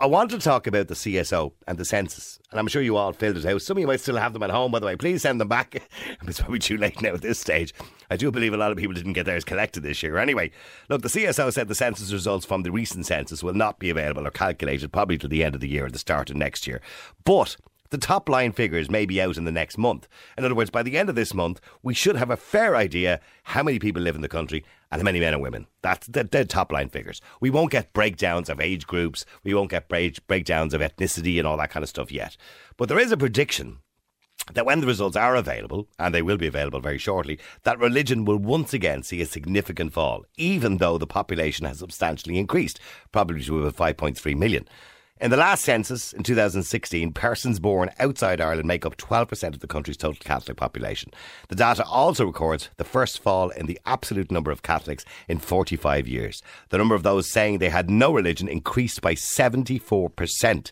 I want to talk about the CSO and the census, and I'm sure you all filled it out. Some of you might still have them at home, by the way. Please send them back. it's probably too late now at this stage. I do believe a lot of people didn't get theirs collected this year. Anyway, look, the CSO said the census results from the recent census will not be available or calculated probably till the end of the year or the start of next year. But the top line figures may be out in the next month. In other words, by the end of this month, we should have a fair idea how many people live in the country and how many men and women. That's the, the top line figures. We won't get breakdowns of age groups, we won't get break, breakdowns of ethnicity and all that kind of stuff yet. But there is a prediction that when the results are available, and they will be available very shortly, that religion will once again see a significant fall, even though the population has substantially increased, probably to about 5.3 million. In the last census in 2016, persons born outside Ireland make up 12% of the country's total Catholic population. The data also records the first fall in the absolute number of Catholics in 45 years. The number of those saying they had no religion increased by 74%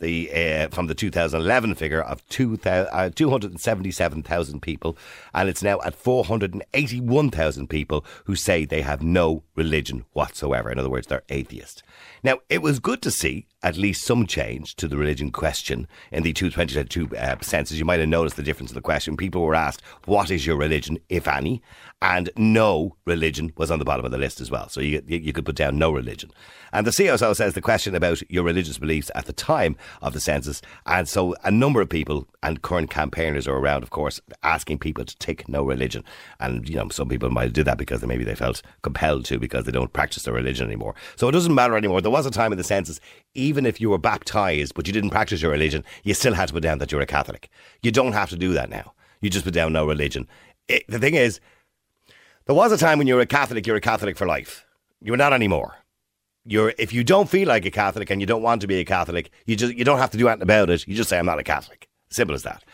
the uh, from the 2011 figure of 2, uh, 277,000 people, and it's now at 481,000 people who say they have no religion whatsoever. In other words, they're atheist. Now, it was good to see at least some change to the religion question in the 2022 uh, census. You might have noticed the difference in the question. People were asked, What is your religion, if any? And no religion was on the bottom of the list as well. So you, you could put down no religion. And the CSO says the question about your religious beliefs at the time of the census. And so a number of people and current campaigners are around, of course, asking people to take no religion. And, you know, some people might do that because maybe they felt compelled to because they don't practice their religion anymore. So it doesn't matter anymore. There was a time in the census, even if you were baptized but you didn't practice your religion, you still had to put down that you're a Catholic. You don't have to do that now. You just put down no religion. It, the thing is, there was a time when you were a Catholic, you're a Catholic for life. You're not anymore. You're if you don't feel like a Catholic and you don't want to be a Catholic, you just you don't have to do anything about it. You just say I'm not a Catholic. Simple as that.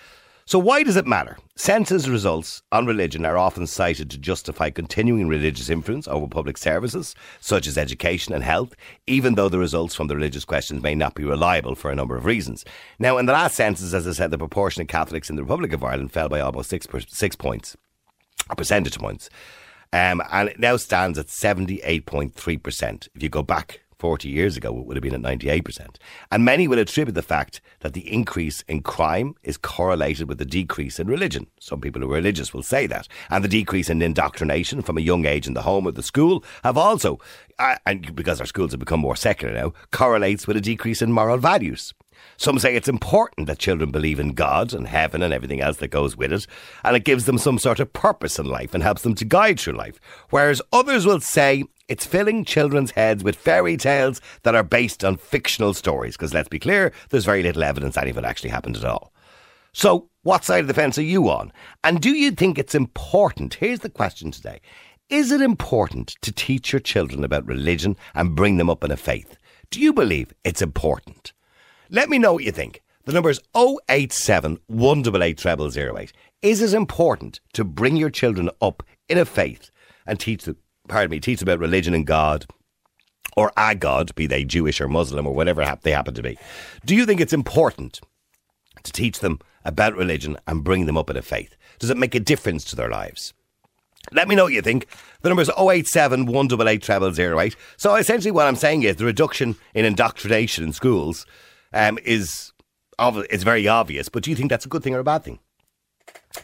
So why does it matter? Census results on religion are often cited to justify continuing religious influence over public services such as education and health, even though the results from the religious questions may not be reliable for a number of reasons. Now, in the last census, as I said, the proportion of Catholics in the Republic of Ireland fell by almost six per, six points, percentage points. Um, and it now stands at 78.3%. If you go back 40 years ago, it would have been at 98%. And many will attribute the fact that the increase in crime is correlated with the decrease in religion. Some people who are religious will say that. And the decrease in indoctrination from a young age in the home or the school have also, uh, and because our schools have become more secular now, correlates with a decrease in moral values. Some say it's important that children believe in God and heaven and everything else that goes with it, and it gives them some sort of purpose in life and helps them to guide through life. Whereas others will say it's filling children's heads with fairy tales that are based on fictional stories, because let's be clear, there's very little evidence any of it actually happened at all. So, what side of the fence are you on? And do you think it's important? Here's the question today. Is it important to teach your children about religion and bring them up in a faith? Do you believe it's important? Let me know what you think. The number is 087 188 0008. Is it important to bring your children up in a faith and teach them, pardon me, teach them about religion and God or a God, be they Jewish or Muslim or whatever they happen to be? Do you think it's important to teach them about religion and bring them up in a faith? Does it make a difference to their lives? Let me know what you think. The number is 087 188 0008. So essentially, what I'm saying is the reduction in indoctrination in schools um, is obvi- is very obvious. But do you think that's a good thing or a bad thing?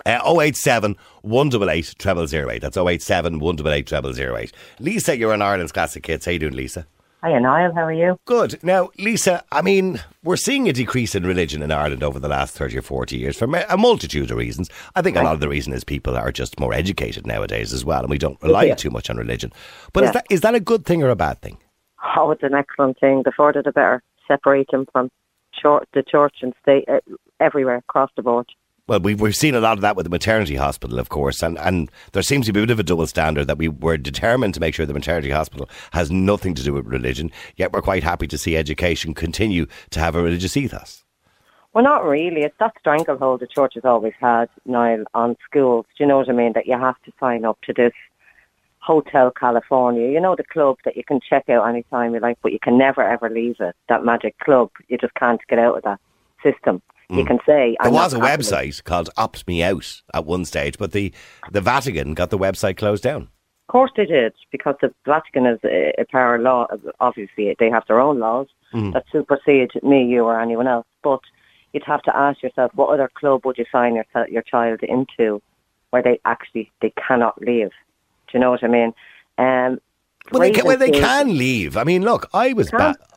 Uh, 087 188 0008. That's 087 188 0008. Lisa, you're on Ireland's Classic Hits. How are you doing, Lisa? Hi, Niall. How are you? Good. Now, Lisa, I mean, we're seeing a decrease in religion in Ireland over the last 30 or 40 years for a multitude of reasons. I think a lot of the reason is people are just more educated nowadays as well, and we don't rely Yeah. too much on religion. But is, that, is that a good thing or a bad thing? Oh, it's an excellent thing. The further the better. Separate them from church, the church and state uh, everywhere across the board. Well, we've, we've seen a lot of that with the maternity hospital, of course, and, and there seems to be a bit of a double standard that we were determined to make sure the maternity hospital has nothing to do with religion, yet we're quite happy to see education continue to have a religious ethos. Well, not really. It's that stranglehold the church has always had, Niall, on schools. Do you know what I mean? That you have to sign up to this Hotel California. You know the club that you can check out anytime you like, but you can never ever leave it. That magic club. You just can't get out of that. system. You can say Mm. There was a Catholic. website called Opt Me Out at one stage, but the, the Vatican got the website closed down. Of course they did, because the Vatican is a, a power law. Obviously, they have their own laws Mm. that supersede me, you, or anyone else. But you'd have to ask yourself, what other club would you sign your your child into, where they actually they cannot leave? You know what I mean? Um, Well, they, can, well, they can leave. I mean, look, I was,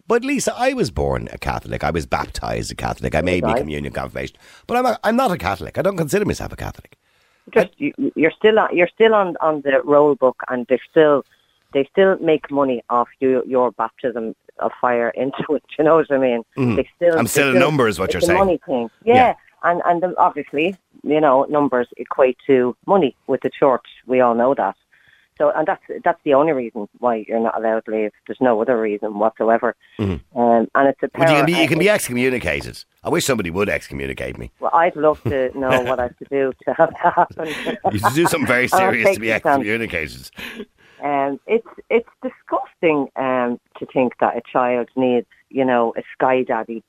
but Lisa, I was born a Catholic. I was baptized a Catholic. I made me Right. communion confirmation, but I'm, a, I'm not a Catholic. I don't consider myself a Catholic. just you, you're still on, you're still on on the roll book, and they still they still make money off you, your baptism of fire into it. You know what I mean? They still, Mm. I'm still a number is what you're saying. Money thing, yeah. Yeah. And and obviously, you know, numbers equate to money with the church. We all know that. So, and that's that's the only reason why you're not allowed to leave. There's no other reason whatsoever. Um, and it's a Mm-hmm. Well, you can be, you can be excommunicated. I wish somebody would excommunicate me. well, I'd love to know what I have to do to have that happen. You should do something very serious to be excommunicated. Um, it's it's disgusting um, to think that a child needs, you know, a sky daddy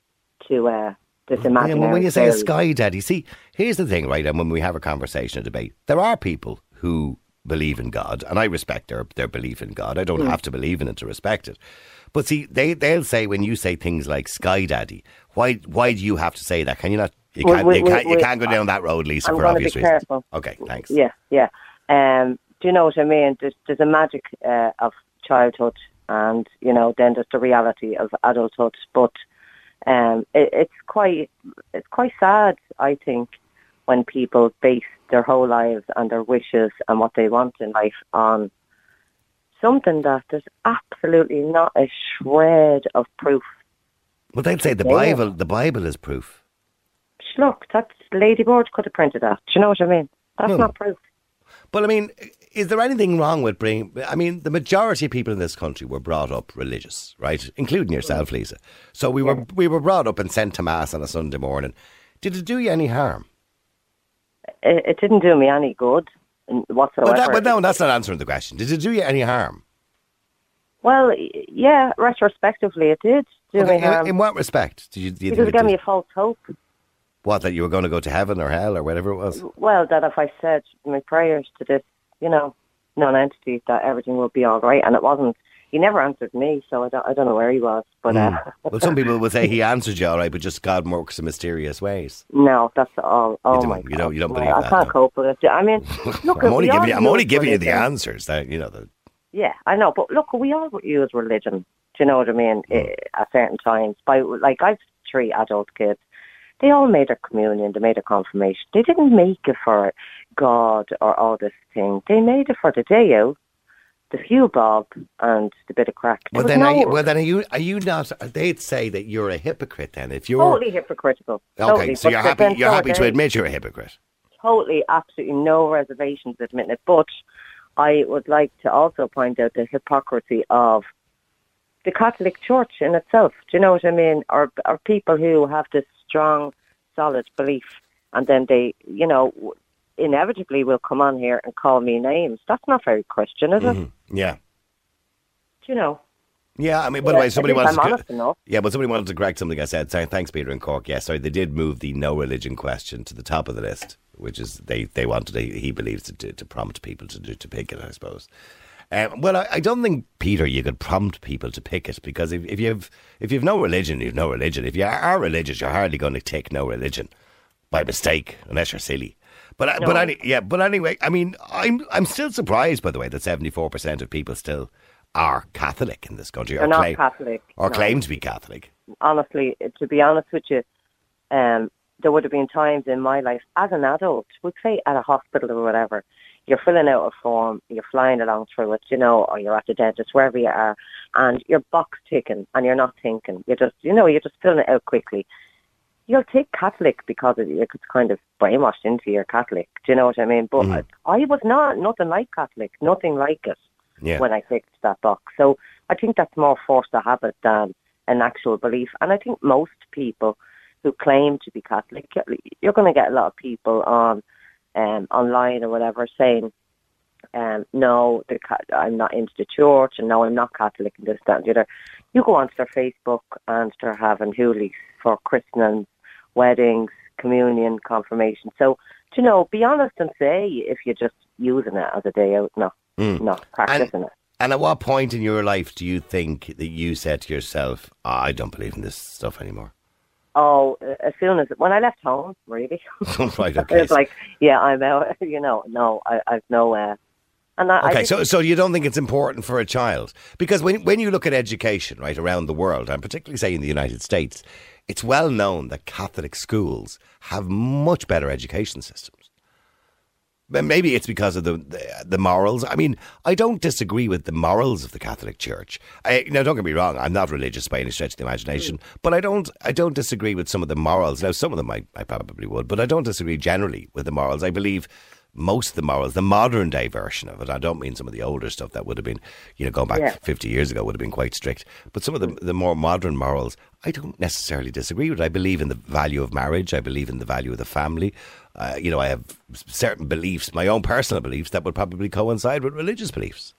to uh, this Yeah, well, when you say a sky daddy, see, here's the thing, right? And when we have a conversation, a debate, there are people who believe in God, and I respect their their belief in God. I don't have to believe in it to respect it. But see, they they'll say when you say things like sky daddy, why why do you have to say that? Can you not? You can't. you can't. You can't go down that road, Lisa, I'm for obvious be reasons. careful. Okay, thanks. Yeah, yeah. Um, do you know what I mean? There's, there's a magic uh, of childhood, and you know, then there's the reality of adulthood. But um, it, it's quite it's quite sad, I think, when people base their whole lives and their wishes and what they want in life on something that there's absolutely not a shred of proof. Well, they'd say the Yeah. Bible. The Bible is proof. Look, that's Ladybird could have printed that. Do you know what I mean? That's Hmm. not proof. But I mean, is there anything wrong with bringing? I mean, the majority of people in this country were brought up religious, right? Including yourself, Lisa. So we were we were brought up and sent to mass on a Sunday morning. Did it do you any harm? It, it didn't do me any good whatsoever. But, that, but no, that's not answering the question. Did it do you any harm? Well, yeah, retrospectively it did do Okay, me harm. in, what respect? Did you, you because it gave did- me a false hope. what that you were going to go to heaven or hell or whatever it was? Well, that if I said my prayers to this, you know, non-entity, that everything would be all right. And it wasn't. He never answered me, so I don't, I don't know where he was. But uh, Well, some people would say he answered you all right, but just God works in mysterious ways. no, that's all. Oh don't- my you don't- you don't believe I that, can't no. cope with it. I mean, look, I'm only giving you, I'm only giving you the answers. That you know. The, Yeah, I know, but look, we all use religion. Do you know what I mean? eh, At certain times, by like I've three adult kids. They all made a communion. They made a confirmation. They didn't make it for God or all this thing. They made it for the day out, the few bob, and the bit of crack. There well, then, are you, well, then, are you? Are you not? They'd say that you're a hypocrite. Then, if you're totally hypocritical. okay, Totally. so you're happy. You're happy to admit you're a hypocrite. totally, absolutely no reservations admitting it. But I would like to also point out the hypocrisy of the Catholic Church in itself. Do you know what I mean? Or, or people who have this strong, solid belief, and then they, you know, inevitably will come on here and call me names. That's not very Christian, is it? Yeah. Do you know? Yeah, I mean, by the Yeah, way, somebody wanted I'm to. Yeah, but somebody wanted to correct something I said. Sorry, thanks, Peter in Cork. Yes, sorry, they did move the no religion question to the top of the list, which is they, they wanted, he, he believes, to, to, to prompt people to do, to pick it, I suppose. Um, well, I, I don't think, Peter, you could prompt people to pick it because if, if you've if you've no religion, you've no religion. If you are religious, you're hardly going to take no religion by mistake, unless you're silly. But uh, but any, yeah, but anyway, I mean, I'm I'm still surprised by the way that 74 percent of people still are Catholic in this country, They're or not claim Catholic. or no. claim to be Catholic. honestly, to be honest with you, um, there would have been times in my life as an adult, we'd say at a hospital or whatever, you're filling out a form, you're flying along through it, you know, or you're at the dentist, wherever you are, and your box ticking and you're not thinking. You're just, you know, you're just filling it out quickly. You'll take Catholic because it, it's kind of brainwashed into your Catholic. Do you know what I mean? But Mm. I was not nothing like Catholic, nothing like it Yeah. when I ticked that box. So I think that's more forced a habit than an actual belief. And I think most people who claim to be Catholic, you're going to get a lot of people on um, online or whatever saying, um, no, the, I'm not into the church, and no, I'm not Catholic, and this, that, and the other. You go onto their Facebook, and they're having hoolies for christenings weddings, communion, confirmation. So, you know, be honest and say if you're just using it as a day out, not not practicing it. And at what point in your life do you think that you said to yourself, "Ah, I don't believe in this stuff anymore? Oh, as soon as when I left home, really, right, okay. it's like, yeah, I'm out. You know, no, I, I've no. Uh, and I, I Okay, just- so so you don't think it's important for a child because when when you look at education right around the world, and particularly say in the United States, it's well known that Catholic schools have much better education systems. Maybe it's because of the, the the morals. I mean, I don't disagree with the morals of the Catholic Church. I, now, don't get me wrong; I'm not religious by any stretch of the imagination, mm. but I don't I don't disagree with some of the morals. Now, some of them I, I probably would, but I don't disagree generally with the morals. I believe most of the morals, the modern day version of it. I don't mean some of the older stuff that would have been, you know, going back Yeah. 50 years ago would have been quite strict. But some of the, the more modern morals, I don't necessarily disagree with. I believe in the value of marriage. I believe in the value of the family. Uh, you know, I have certain beliefs, my own personal beliefs, that would probably coincide with religious beliefs.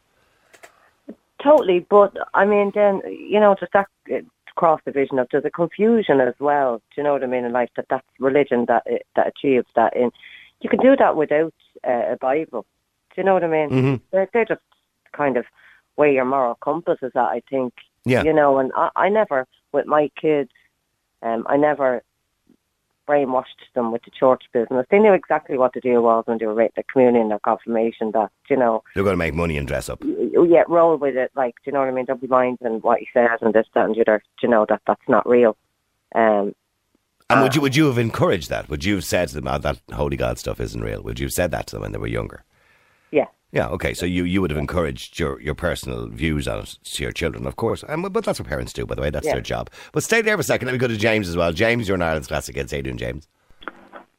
Totally, but I mean, then you know, just that uh, cross division of there's a confusion as well. Do you know what I mean? In life, that that's religion that uh, that achieves that. In you can do that without uh, a Bible. Do you know what I mean? Mm-hmm. They're, they're just kind of where your moral compass is at. I think. Yeah. You know, and I, I never with my kids, um, I never brainwashed them with the church business. They knew exactly what the deal was when they were at the communion or confirmation. That you know They're going to make money and dress up. yeah, roll with it. Like, do you know what I mean? Don't be minding what he says and this, that, and the other. Do you know that that's not real? Um, And would you would you have encouraged that? Would you have said to them, oh, that holy God stuff isn't real? Would you have said that to them when they were younger? yeah, Yeah, okay. So you, you would have encouraged your, your personal views on it to your children, of course. Um, but that's what parents do, by the way. That's Yeah. their job. But stay there for a second. Let me go to James as well. James, you're an Ireland's Classic Hits. How you doing, James?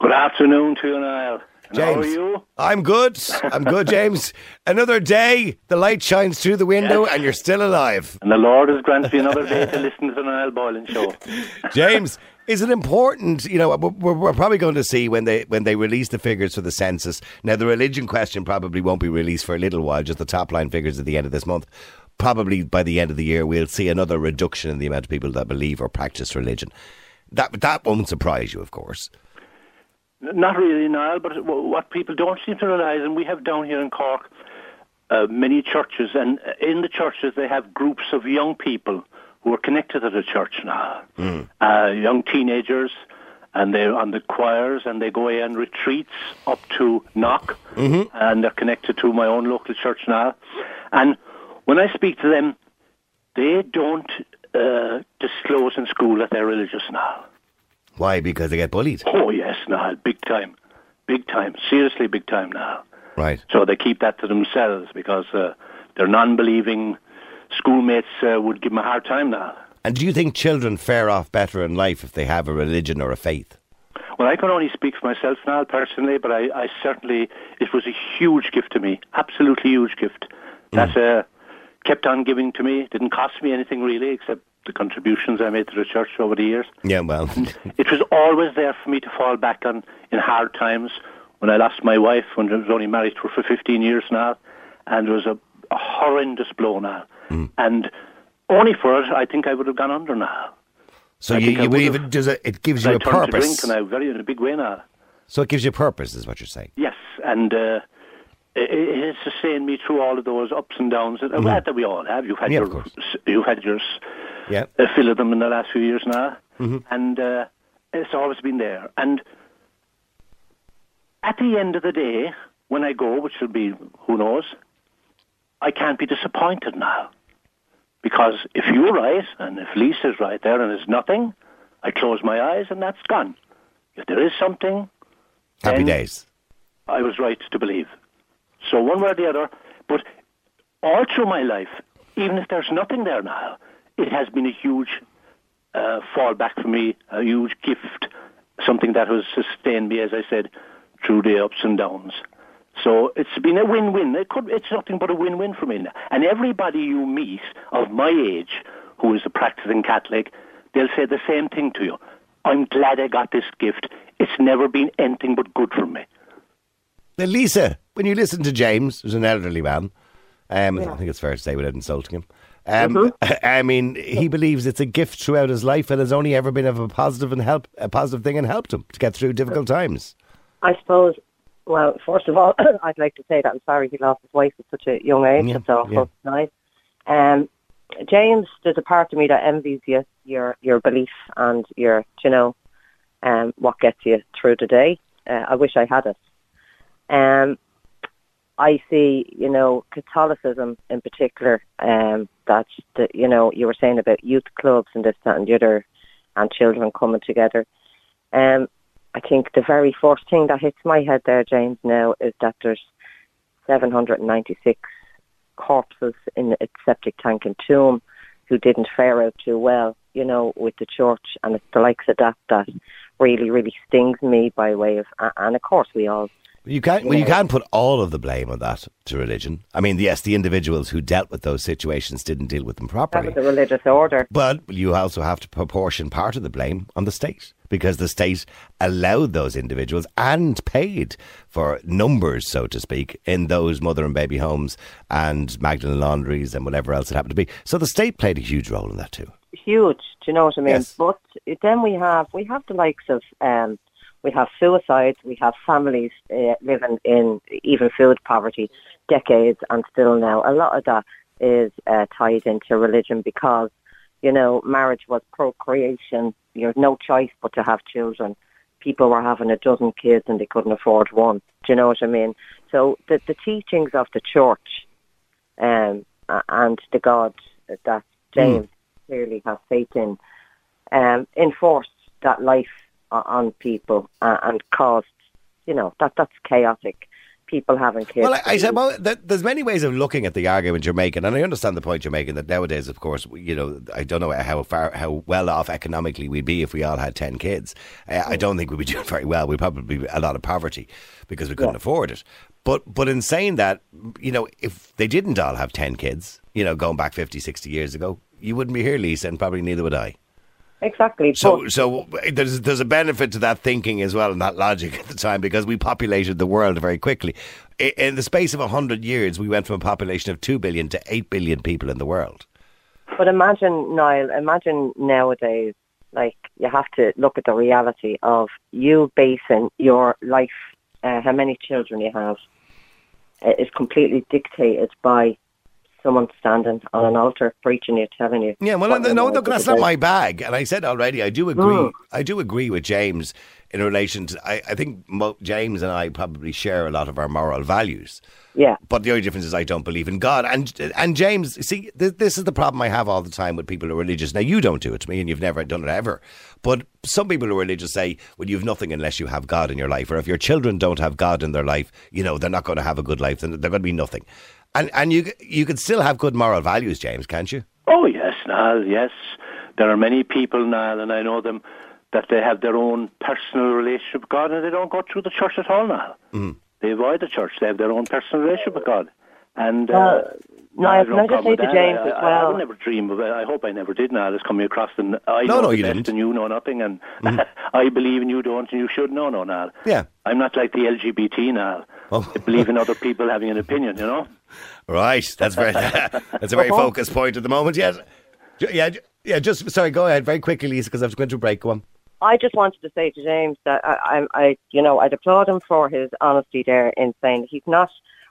Good afternoon to you, Niall. And How are you? I'm good. I'm good, James. Another day, the light shines through the window, and you're still alive. And the Lord has granted me another day to listen to the Niall Boylan show. James, is it important? You know, we're, we're probably going to see when they when they release the figures for the census. Now, the religion question probably won't be released for a little while. Just the top line figures at the end of this month. Probably by the end of the year, we'll see another reduction in the amount of people that believe or practice religion. That that won't surprise you, of course. Not really, Niall, but what people don't seem to realise, and we have down here in Cork uh, many churches, and in the churches they have groups of young people who are connected to the church now. Uh, young teenagers, and they're on the choirs, and they go on retreats up to Knock, and they're connected to my own local church now. And when I speak to them, they don't uh, disclose in school that they're religious now. Why? Because they get bullied, Oh yes, now big time, big time, seriously big time now. right? So they keep that to themselves because uh, their non-believing schoolmates uh, would give them a hard time now. And do you think children fare off better in life if they have a religion or a faith? Well, I can only speak for myself now personally, but I, I certainly it was a huge gift to me, absolutely huge gift that uh, kept on giving to me. Didn't cost me anything really, except the contributions I made to the church over the years. Yeah, well, it was always there for me to fall back on in hard times. When I lost my wife, when I was only married for 15 years now, and it was a, a horrendous blow now. And only for it, I think I would have gone under now. so I you, you would've- even does it? It gives you a turned to purpose. drink, and I very in a big way now. So it gives you a purpose, is what you're saying. Yes, and uh, it, it has sustained me through all of those ups and downs that, well, that we all have. You've had. Yeah, your, you've had yours, Yeah. a fill of them in the last few years now, Mm-hmm. and uh, it's always been there. And at the end of the day, when I go, which will be who knows, I can't be disappointed now, because if you're right and if Lisa's right there and there's nothing, I close my eyes and that's gone. If there is something, Happy days. I was right to believe. So one way or the other, but all through my life, even if there's nothing there now, it has been a huge uh, fallback for me, a huge gift, something that has sustained me, as I said, through the ups and downs. So it's been a win-win. It could, it's nothing but a win-win for me. now. And everybody you meet of my age who is a practicing Catholic, they'll say the same thing to you. I'm glad I got this gift. It's never been anything but good for me. Now, Lisa, when you listen to James, who's an elderly man, um, I think it's fair to say without insulting him, Um, Mm-hmm. I mean, he believes it's a gift throughout his life and has only ever been of a positive and help a positive thing and helped him to get through difficult times. I suppose. Well, first of all, I'd like to say that I'm sorry he lost his wife at such a young age. Yeah, That's awful. yeah. Nice. Um, James, there's a part of me that envies you, your your belief and your, you know, um, what gets you through the day. Uh, I wish I had it. Um, I see, you know, Catholicism in particular. Um, that the, you know, you were saying about youth clubs and this, that, and the other, and children coming together. Um, I think the very first thing that hits my head there, James, now is that there's 796 corpses in a septic tank in Tuam who didn't fare out too well, you know, with the church. And it's the likes of that that really, really stings me by way of, and of course we all You can't. Well, you can't put all of the blame on that to religion. I mean, yes, the individuals who dealt with those situations didn't deal with them that properly. was a religious order. But you also have to proportion part of the blame on the state because the state allowed those individuals and paid for numbers, so to speak, in those mother and baby homes and Magdalene laundries and whatever else it happened to be. So the state played a huge role in that too. huge. Do you know what I mean? Yes. But then we have we have the likes of um, we have suicides, we have families uh, living in even food poverty, decades and still now. A lot of that is uh, tied into religion because you know marriage was procreation. You had no choice but to have children. People were having a dozen kids and they couldn't afford one. Do you know what I mean? So the the teachings of the church um, and the God that James clearly has faith in, um, enforced that life on people and caused, you know, that that's chaotic. People having kids. Well, I, I said, well, th- there's many ways of looking at the argument you're making, and I understand the point you're making that nowadays, of course, you know, I don't know how far, how well off economically we'd be if we all had 10 kids. Uh, I don't think we'd be doing very well. We'd probably be a lot of poverty because we couldn't Yeah. afford it. But, but in saying that, you know, if they didn't all have 10 kids, you know, going back 50, 60 years ago, you wouldn't be here, Lisa, and probably neither would I. exactly. So, but so there's there's a benefit to that thinking as well and that logic at the time because we populated the world very quickly. In the space of hundred years, we went from a population of two billion to eight billion people in the world. But imagine, Niall, imagine nowadays, like, you have to look at the reality of you basing your life, uh, how many children you have, uh, is completely dictated by someone standing on an altar preaching you, telling you. Yeah, well, no, no, look, that's not my bag. And I said already, I do agree. Mm. I do agree with James in relation to. I, I think mo- James and I probably share a lot of our moral values. Yeah. But the only difference is I don't believe in God. And and James, see, th- this is the problem I have all the time with people who are religious. Now, you don't do it to me, and you've never done it ever. But some people who are religious say, well, you've nothing unless you have God in your life. Or if your children don't have God in their life, you know, they're not going to have a good life. Then they're going to be nothing. And and you you can still have good moral values, James, can't you? Oh yes, Niall. Yes, there are many people, Niall, and I know them that they have their own personal relationship with God, and they don't go through the church at all, Niall. Mm. They avoid the church. They have their own personal relationship with God, and. Uh, Uh, Niall, I have can I just say to. James I, as I, I would never dream of it. I hope I never did. Now it's coming across, and I No, know no, you didn't. and you know nothing, and I believe and you don't, and you should. No, no, Niall. Yeah. I'm not like the LGBT now. Oh. I believe in other people having an opinion. You know. Right. That's very that's a very Uh-huh. focused point at the moment. Yes. Yeah. Yeah. Just sorry. Go ahead very quickly, Lisa, because I was going to go into a break. one. I just wanted to say to James that I, I, I, you know, I'd applaud him for his honesty there in saying he's not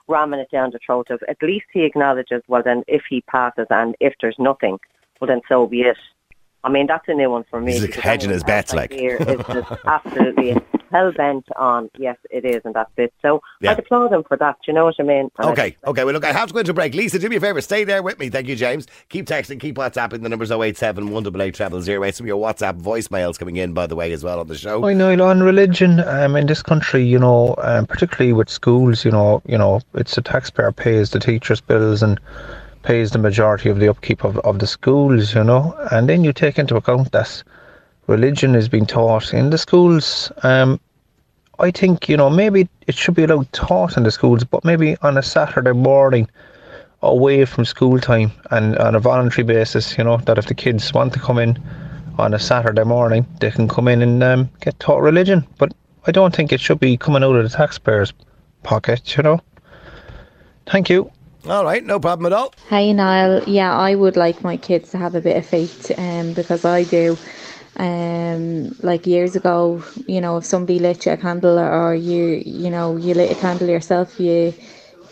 ramming it down the throat of. At least he acknowledges. Well, then, if he passes and if there's nothing, well, then so be it. I mean, that's a new one for me. He's because hedging his bets, like. hear just absolutely hell bent on. Yes, it is, and that's it. So Yeah. I'd applaud him for that. Do you know what I mean? And I- Okay, okay. Well, look, I have to go into break. Lisa, do me a favour. Stay there with me. Thank you, James. Keep texting, keep WhatsApping. The number's 087 188 0008. Some of your WhatsApp voicemails coming in, by the way, as well on the show. I know on religion um, in this country, you know, um, particularly with schools, you know, you know, it's the taxpayer pays the teachers' bills and pays the majority of the upkeep of, of the schools, you know, and then you take into account that religion is being taught in the schools. Um, I think you know maybe it should be allowed taught in the schools, but maybe on a Saturday morning away from school time and on a voluntary basis. You know that if the kids want to come in on a Saturday morning, they can come in and um, get taught religion. But I don't think it should be coming out of the taxpayers' pocket. You know. Thank you. All right, no problem at all. Hey Niall, yeah, I would like my kids to have a bit of faith, um, because I do. Um, like years ago, you know, if somebody lit you a candle or you, you know, you lit a candle yourself, you,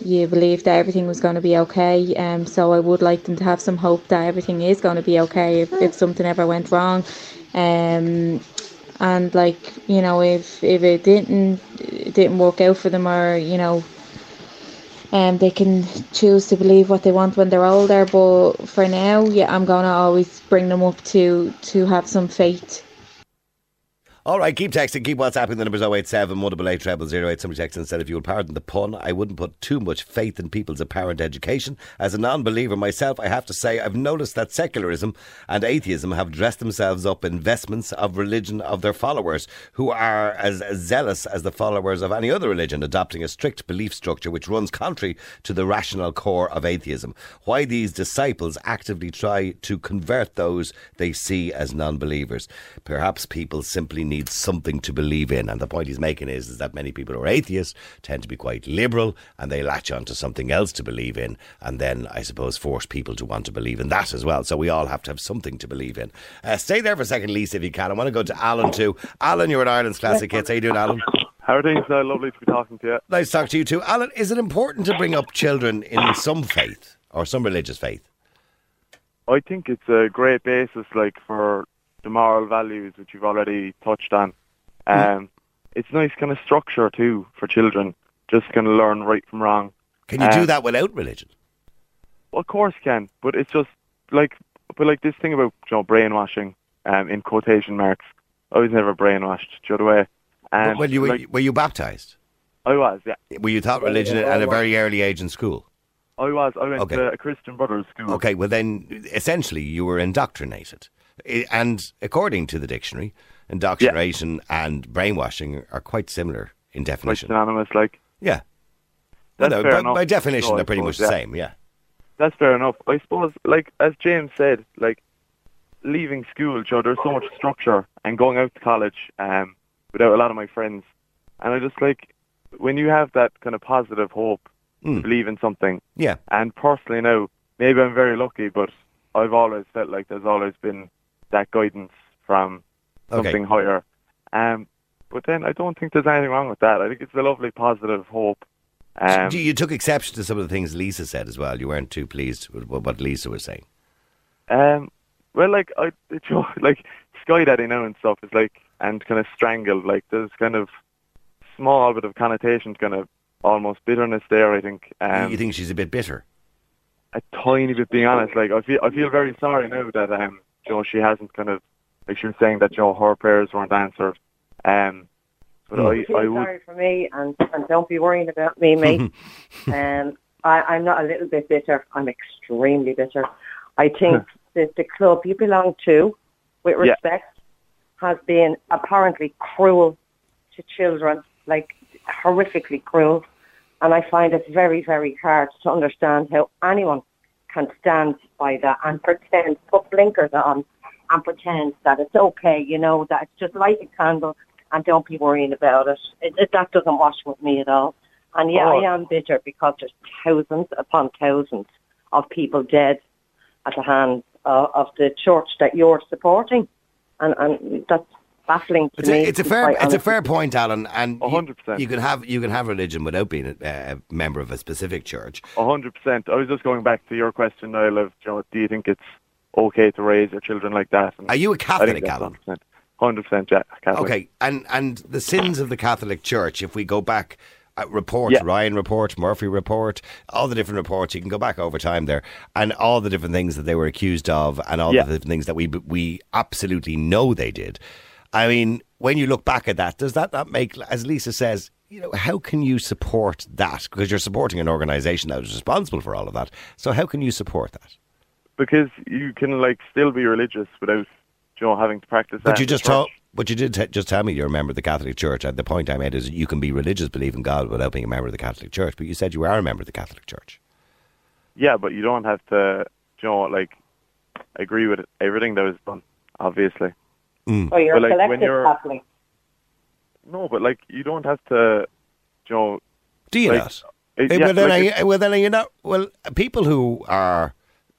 you believed that everything was going to be okay. Um, so I would like them to have some hope that everything is going to be okay if, if something ever went wrong. Um, and like you know, if if it didn't it didn't work out for them, or you know, um, they can choose to believe what they want when they're older. But for now, yeah, I'm gonna always bring them up to to have some faith. All right, keep texting, keep WhatsApping. The number's 087 188 0008. Somebody texted and said, if you will pardon the pun, I wouldn't put too much faith in people's apparent education. As a non believer myself, I have to say I've noticed that secularism and atheism have dressed themselves up in vestments of religion of their followers, who are as zealous as the followers of any other religion, adopting a strict belief structure which runs contrary to the rational core of atheism. Why these disciples actively try to convert those they see as non believers? Perhaps people simply need something to believe in. And the point he's making is, is that many people who are atheists tend to be quite liberal and they latch on to something else to believe in and then, I suppose, force people to want to believe in that as well. So we all have to have something to believe in. Uh, stay there for a second, Lisa, if you can. I want to go to Alan too. Alan, you're at Ireland's Classic Hits. How you doing, Alan? How are things? Uh, lovely to be talking to you. Nice to talk to you too. Alan, is it important to bring up children in some faith or some religious faith? I think it's a great basis, like for the moral values, which you've already touched on. Um, it's nice kind of structure too for children, just kind of learn right from wrong. Can you do Um, that without religion? Well, Of course, can, but it's just like, but like this thing about you know brainwashing, um, in quotation marks. I was never brainwashed, do you know the way? And well, you, were, like, were you baptised? I was, yeah, Were you taught religion at a very early age in school? I was. I went Okay. to a Christian Brothers school. Okay, well then, essentially, you were indoctrinated, and according to the dictionary, indoctrination and brainwashing are quite similar in definition. synonymous, like yeah, That's Well, no, fair by, enough. by definition, No, they're pretty much the yeah. same. Yeah, That's fair enough. I suppose, like as James said, like leaving school, Joe, there's so much structure, and going out to college um, without a lot of my friends, and I just like when you have that kind of positive hope, Mm. believe in something. yeah. And personally, now maybe I'm very lucky, but I've always felt like there's always been that guidance from Okay. something higher. Um, but then I don't think there's anything wrong with that. I think it's a lovely positive hope. Um, you, you took exception to some of the things Lisa said as well. You weren't too pleased with what Lisa was saying. Um, well, like I, it, you know, like skydiving now and stuff is like, and kind of strangled. Like there's kind of small bit of connotations, kind of almost bitterness there. I think. Um, you think she's a bit bitter? a tiny bit, being honest. Like I feel, I feel very sorry now that um, you know, she hasn't kind of like she was saying that you know her prayers weren't answered. Um, but Hmm. I, I would. sorry for me, and, and don't be worrying about me, mate. um, I, I'm not a little bit bitter. I'm extremely bitter. I think that the club you belong to, with Yeah. respect, has been apparently cruel to children, like horrifically cruel. And I find it very, very hard to understand how anyone can stand by that and pretend, put blinkers on and pretend that it's okay, you know, that it's just light a candle and don't be worrying about it. it, it that doesn't wash with me at all. And yeah, Oh. I am bitter because there's thousands upon thousands of people dead at the hands of, of the church that you're supporting. And, and that's baffling to It's me. a, it's a fair it's a fair point, Alan. And you- hundred percent. You can have you can have religion without being a, a member of a specific church. A hundred percent. I was just going back to your question, Niall. Of you know, do you think it's okay to raise your children like that? And Are you a Catholic, Alan? 100%. Hundred percent, yeah. Catholic. Okay, and and the sins of the Catholic Church. If we go back, uh, reports, Yeah. Ryan report, Murphy report, all the different reports. You can go back over time there, and all the different things that they were accused of, and all Yeah. the different things that we we absolutely know they did. I mean, when you look back at that, does that not make, as Lisa says, you know, how can you support that? Because you're supporting an organisation that is responsible for all of that. So how can you support that? Because you can like still be religious without, you know, having to practice. But you just told, but you did t- just tell me you're a member of the Catholic Church. And the point I made is you can be religious, believe in God, without being a member of the Catholic Church. But you said you are a member of the Catholic Church. Yeah, but you don't have to, you know, like agree with everything that was done. Obviously, Oh, you're But, like, a when collective you're- Catholic. no, but like you don't have to, you know, Do you Like, not? It- Eh, yeah, well, then like are you, well, then are you not? Well, people who are,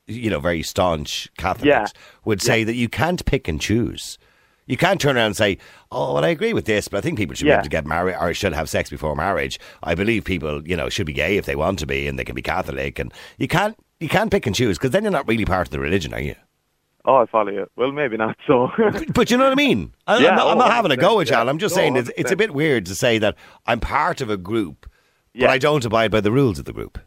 you know, very staunch Catholics Yeah. would say that you can't pick and choose. You can't turn around and say, "Oh, well, I agree with this, but I think people should be able to get married or should have sex before marriage." I believe people, you know, should be gay if they want to be, and they can be Catholic, and you can't you can't pick and choose because then you're not really part of the religion, are you? Oh, I follow you. Well, maybe not. So But you know what I mean? I, Yeah, I'm not, I'm oh, not having a go 100%, at you. yeah. I'm just No, saying it's, it's a bit weird to say that I'm part of a group, but I don't abide by the rules of the group.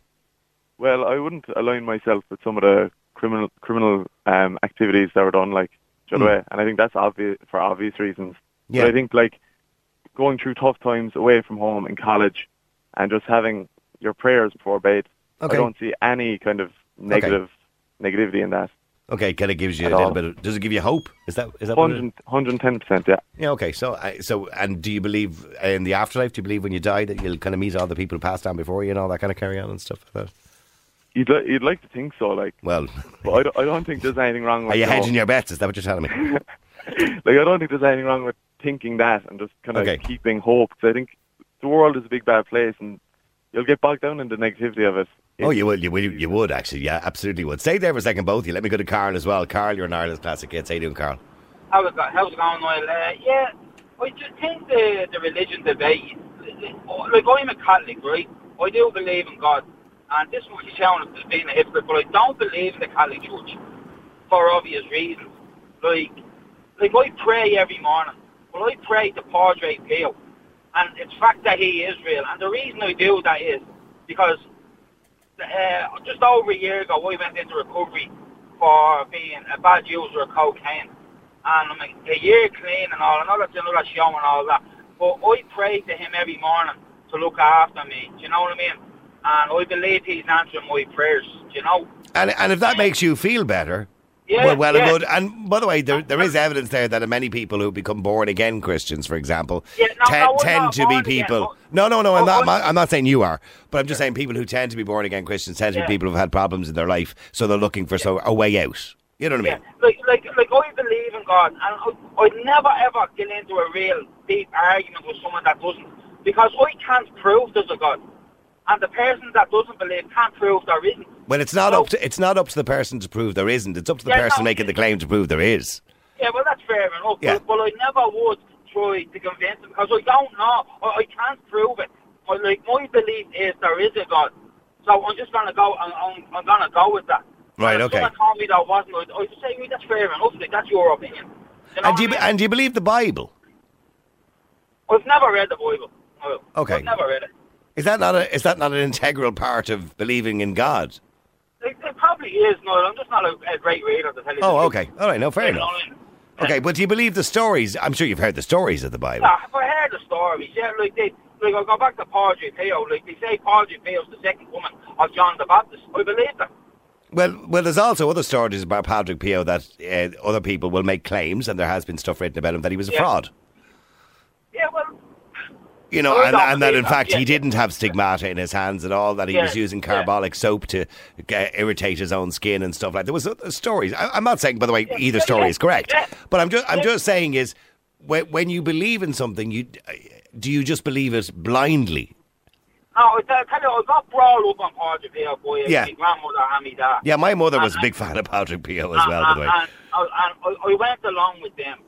Well, I wouldn't align myself with some of the criminal criminal um, activities that were done, like the Hmm. way, and I think that's obvious for obvious reasons. Yeah. But I think like going through tough times away from home in college, and just having your prayers before bed. Okay. I don't see any kind of negative negativity in that. Okay, kind of gives you a little all. bit. Of, does it give you hope? Is that is that what 110 percent, yeah. Yeah. Okay. So so and do you believe in the afterlife? Do you believe when you die that you'll kind of meet all the people who passed down before you and all that kind of carry on and stuff like that? You'd li- you'd like to think so, like, Well, but I don't, I don't think there's anything wrong with. are you hedging your bets? Is that what you're telling me? like I don't think there's anything wrong with thinking that and just kind of Okay. keeping hope. 'Cause I think the world is a big bad place, and you'll get bogged down in the negativity of it. oh, you would. You would. You would actually. Yeah, absolutely would. Stay there for a second, both of you. Let me go to Carl as well. Carl, you're an Ireland's classic hits. How you doing, Carl? How's it, go- how's it going, Noel? Uh, yeah, I just think the, the religion debate, like I'm a Catholic, right? I do believe in God, and this will sound as being a hypocrite, but I don't believe in the Catholic Church for obvious reasons. Like, like I pray every morning. Well, I pray to Padre Pio, and it's fact that he is real. And the reason I do that is because uh, just over a year ago, I went into recovery for being a bad user of cocaine. And I'm a, a year clean and all. I know that's another show and all that. But I pray to him every morning to look after me. Do you know what I mean? And I believe he's answering my prayers. Do you know? And and if that makes you feel better, Yeah, well, well yeah. and good. And by the way, there there is evidence there that many people who become born again Christians, for example, Yeah, no, te- no, tend to be born again. people. Oh, No, no, no. I'm oh, not. oh, I'm not- I'm not saying you are, but I'm just saying people who tend to be born again Christians tend to be people who've had problems in their life, so they're looking for so a way out. You know what I mean? like like like I believe in God, and I, I'd never ever get into a real deep argument with someone that doesn't, because I can't prove there's a God, and the person that doesn't believe can't prove there isn't. Well, it's not So- up to it's not up to the person to prove there isn't. It's up to the Yeah, person no. making the claim to prove there is. Yeah, well that's fair enough. Yeah. But, but I never would try to convince them because I don't know. I, I can't prove it. But like my belief is there is a God, so I'm just gonna go. I'm, I'm, I'm gonna go with that. Right, And okay. Someone told me that wasn't. I'd, I'd say, well, that's fair enough. Like, that's your opinion. You know And do you I mean? and do you believe the Bible? I've never read the Bible. Okay. I've never read it. Is that not a is that not an integral part of believing in God? It, it probably is, no. I'm just not a, a great reader to tell you. Oh, okay. All right. No, fair enough. what I mean? Okay, but do you believe the stories? I'm sure you've heard the stories of the Bible. Yeah, if I heard the stories, yeah, like they, like I go back to Padre Pio, like they say Padre Pio's the second woman of John the Baptist. I believe that. Well, well, there's also other stories about Padre Pio that uh, other people will make claims, and there has been stuff written about him that he was a Yeah. fraud. Yeah, well, You know, Oh, and, and that in fact he didn't have stigmata in his hands at all. That he was using carbolic soap to uh, irritate his own skin and stuff like. There was uh, stories. I, I'm not saying, by the way, either story is correct, but I'm just I'm just saying is when, when you believe in something, you uh, do you just believe it blindly? no, I tell, you, I got brought up on Padre Pio by Yeah. my grandmother and my dad. Yeah, my mother was a big fan of Padre Pio as and, well. By the way, And, and, and I, I went along with them.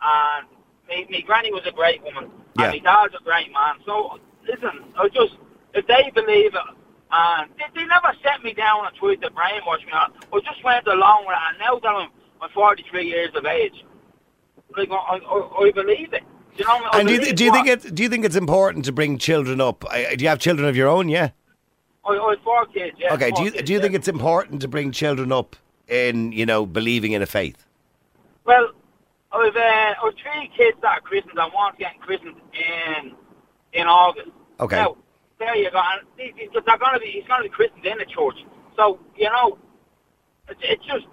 And my, my granny was a great woman. Yeah. And my dad's a great man. So, listen, I just, if they believe it, and they, they never set me down and tried to brainwash me. I I just went along with it. And now that I'm, I'm 43 years of age, like, I, I, I believe it. You know, and do you, do you think it do you think it's important to bring children up? Uh, Do you have children of your own? Yeah. I, I have four kids, yeah. Okay. four Do you kids, do you yeah. think it's important to bring children up in you know believing in a faith? Well, I've, uh, I've three kids that are christened and one's getting christened in in August. Okay. Now, there you go. And they're going to be, he's going to be christened in the church. So, you know, it's, it's just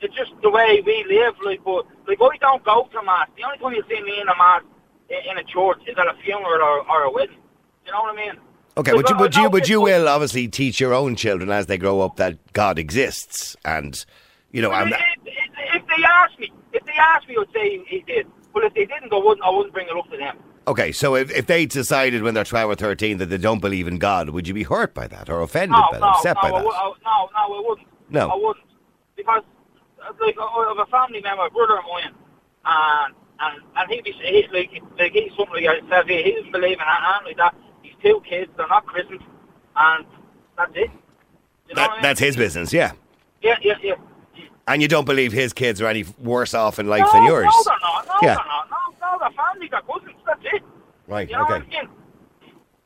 it's just the way we live. Like, but, like, I don't go to Mass. The only time you see me in a Mass in, in a church is at a funeral or, or a wedding. You know what I mean? Okay, but you, I- but you, but you will obviously teach your own children as they grow up that God exists, and you know, if, if, if they ask me, if they ask me, I'd say he did. But if they didn't, I wouldn't. I wouldn't bring it up to them. Okay, so if, if they decided when they're 12 or 13 that they don't believe in God, would you be hurt by that or offended No, by that, no, upset no, by that? wou- I, no, no, I wouldn't. No. I wouldn't because like I I have a family member, a brother of mine, and and and he be he, like like he's something like I said, he, he doesn't believe in anything like that. He's two kids, they're not christened, and that's it. You know That- I mean? that's his business, yeah. Yeah, yeah, yeah. And you don't believe his kids are any worse off in life no, than yours? No, they're not. No, Yeah. they're not. No, no, they're family, they're cousins. That's it. Right, You know okay. what I mean?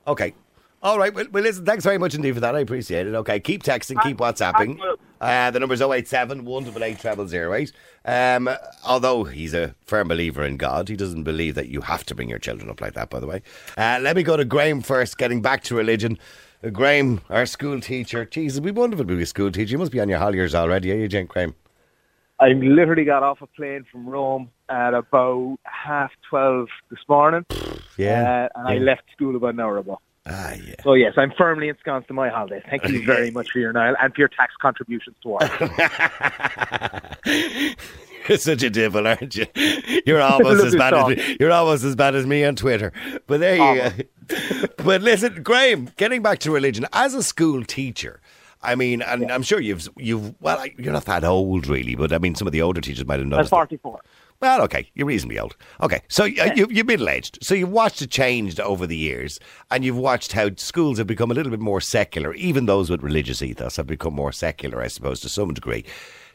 Okay. All right. Well, well, listen, thanks very much indeed for that. I appreciate it. Okay. Keep texting, keep WhatsApping. Uh, the number's 087 188 0008. Um, although he's a firm believer in God, he doesn't believe that you have to bring your children up like that, by the way. Uh, let me go to Graham first, getting back to religion. Uh, Graham, our school teacher. Jesus, we wonderful to be a school teacher. You must be on your Holliers already, are you, Jen Graham? I literally got off a plane from Rome at about half twelve this morning. Yeah. Uh, and I left school about an hour ago. Ah, yeah. So yes, I'm firmly ensconced in my holidays. Thank you very much for your Niall and for your tax contributions to ours. You're such a devil, aren't you? You're almost as bad as me. You're almost as bad as me on Twitter. But there you go. but listen, Graham, getting back to religion, as a school teacher, I mean, and I'm sure you've you've well, you're not that old really, but I mean, some of the older teachers might have I'm noticed. that- 44. Well, okay, you're reasonably old. Okay, so uh, you, you're middle aged. So you've watched it changed over the years, and you've watched how schools have become a little bit more secular. Even those with religious ethos have become more secular, I suppose, to some degree.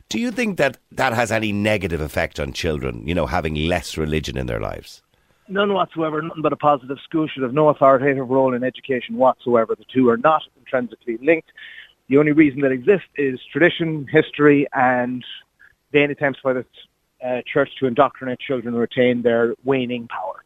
Do you think that that has any negative effect on children? You know, having less religion in their lives. None whatsoever, nothing but a positive. School should have no authoritative role in education whatsoever. The two are not intrinsically linked. The only reason that exists is tradition, history, and vain attempts by the uh, church to indoctrinate children retain their waning power.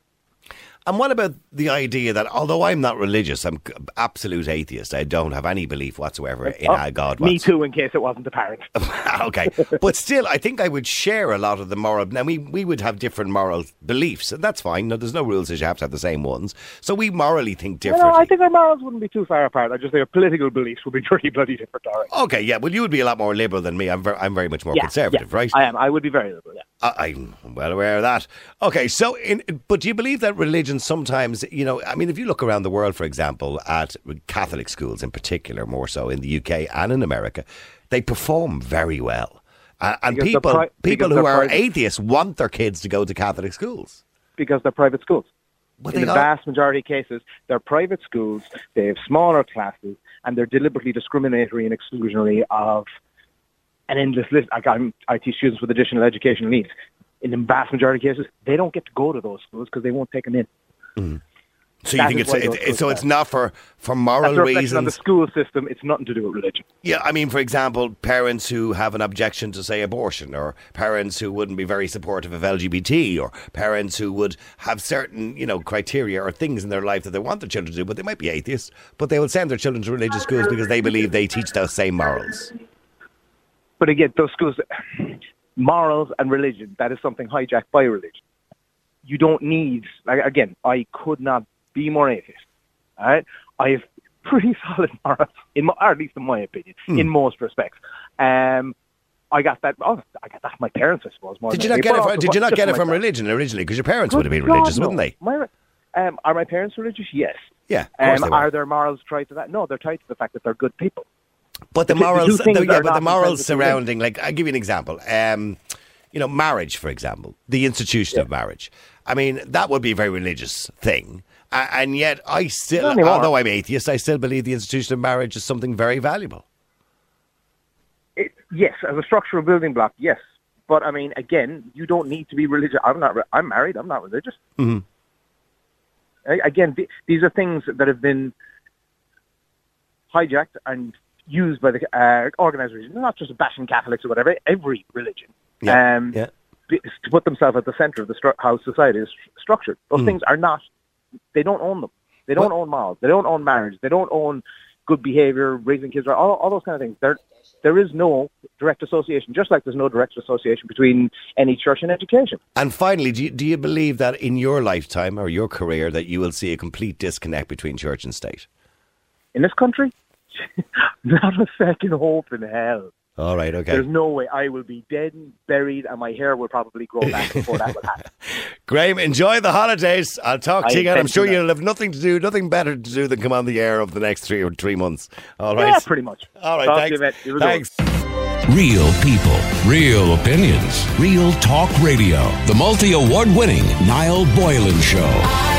And what about the idea that although I'm not religious, I'm absolute atheist. I don't have any belief whatsoever in Oh, our God. Me whatsoever. too, in case it wasn't apparent. okay, but still, I think I would share a lot of the moral. Now we we would have different moral beliefs, and that's fine. No, there's no rules that you have to have the same ones. So we morally think differently. know, I think our morals wouldn't be too far apart. I just think our political beliefs would be pretty bloody different. All right. Okay, yeah. Well, you would be a lot more liberal than me. I'm very, I'm very much more Yeah, conservative, yeah, right? I am. I would be very liberal. Yeah. I, I'm well aware of that. Okay, so in, but do you believe that religion sometimes, you know, I mean, if you look around the world, for example, at Catholic schools in particular, more so in the UK and in America, they perform very well. Uh, and Because people, pri- people who they're private. atheists want their kids to go to Catholic schools. because they're private schools. But in the are- vast majority of cases, they're private schools. They have smaller classes, and they're deliberately discriminatory and exclusionary of an endless list. Like I'm, I teach students with additional educational needs. In the vast majority of cases, they don't get to go to those schools because they won't take them in. Mm-hmm. So you think it's why it, it- so it's not for for moral reflection on the school system. It's nothing to do with religion. Yeah, I mean, for example, parents who have an objection to, say, abortion, or parents who wouldn't be very supportive of LGBT, or parents who would have certain, you know, criteria or things in their life that they want their children to do, but they might be atheists, but they will send their children to religious schools because they believe they teach those same morals. But again, those schools, morals and religion, that is something hijacked by religion. You don't need, like, again, I could not be more atheist. All right? I have pretty solid morals, in my, or at least in my opinion, Hmm. in most respects. Um, I got that. Oh, I got that from my parents, I suppose. Did you not get it? From, did you not get it from religion originally? Because your parents Good would have been God, religious, no. wouldn't they? My, um, are my parents religious? Yes. Yeah, Um, are their morals tied to that? No, they're tied to the fact that they're good people. But the The the morals, the, yeah, but the morals surrounding, like, I'll give you an example. Um, you know, marriage, for example, the institution of marriage. I mean, that would be a very religious thing. And yet, I still, although I'm atheist, I still believe the institution of marriage is something very valuable. It, yes, as a structural building block, yes. But I mean, again, you don't need to be religious. I'm not. I'm married. I'm not religious. Mm-hmm. A- Again, th- these are things that have been hijacked and used by the uh, organized religion, not just bashing Catholics or whatever. Every religion, Yeah, um, yeah. to put themselves at the center of the stru- how society is stru- structured. Those Mm. things are not. They don't own them. They don't own morals. They don't own marriage. They don't own good behavior, raising kids, all, all those kind of things. There, there is no direct association, just like there's no direct association between any church and education. And finally, do you, do you believe that in your lifetime or your career that you will see a complete disconnect between church and state? In this country, not a second hope in hell. All right, okay. There's no way I will be dead and buried, and my hair will probably grow back before that will happen. Graham, enjoy the holidays. I'll talk to I you again. I'm sure to. you'll have nothing to do, nothing better to do than come on the air over the next three or three months. All right. Yeah, pretty much. All right, Talk thanks. you, mate. You have a good thanks. Real people, real opinions, real talk radio. The multi award winning Niall Boylan Show.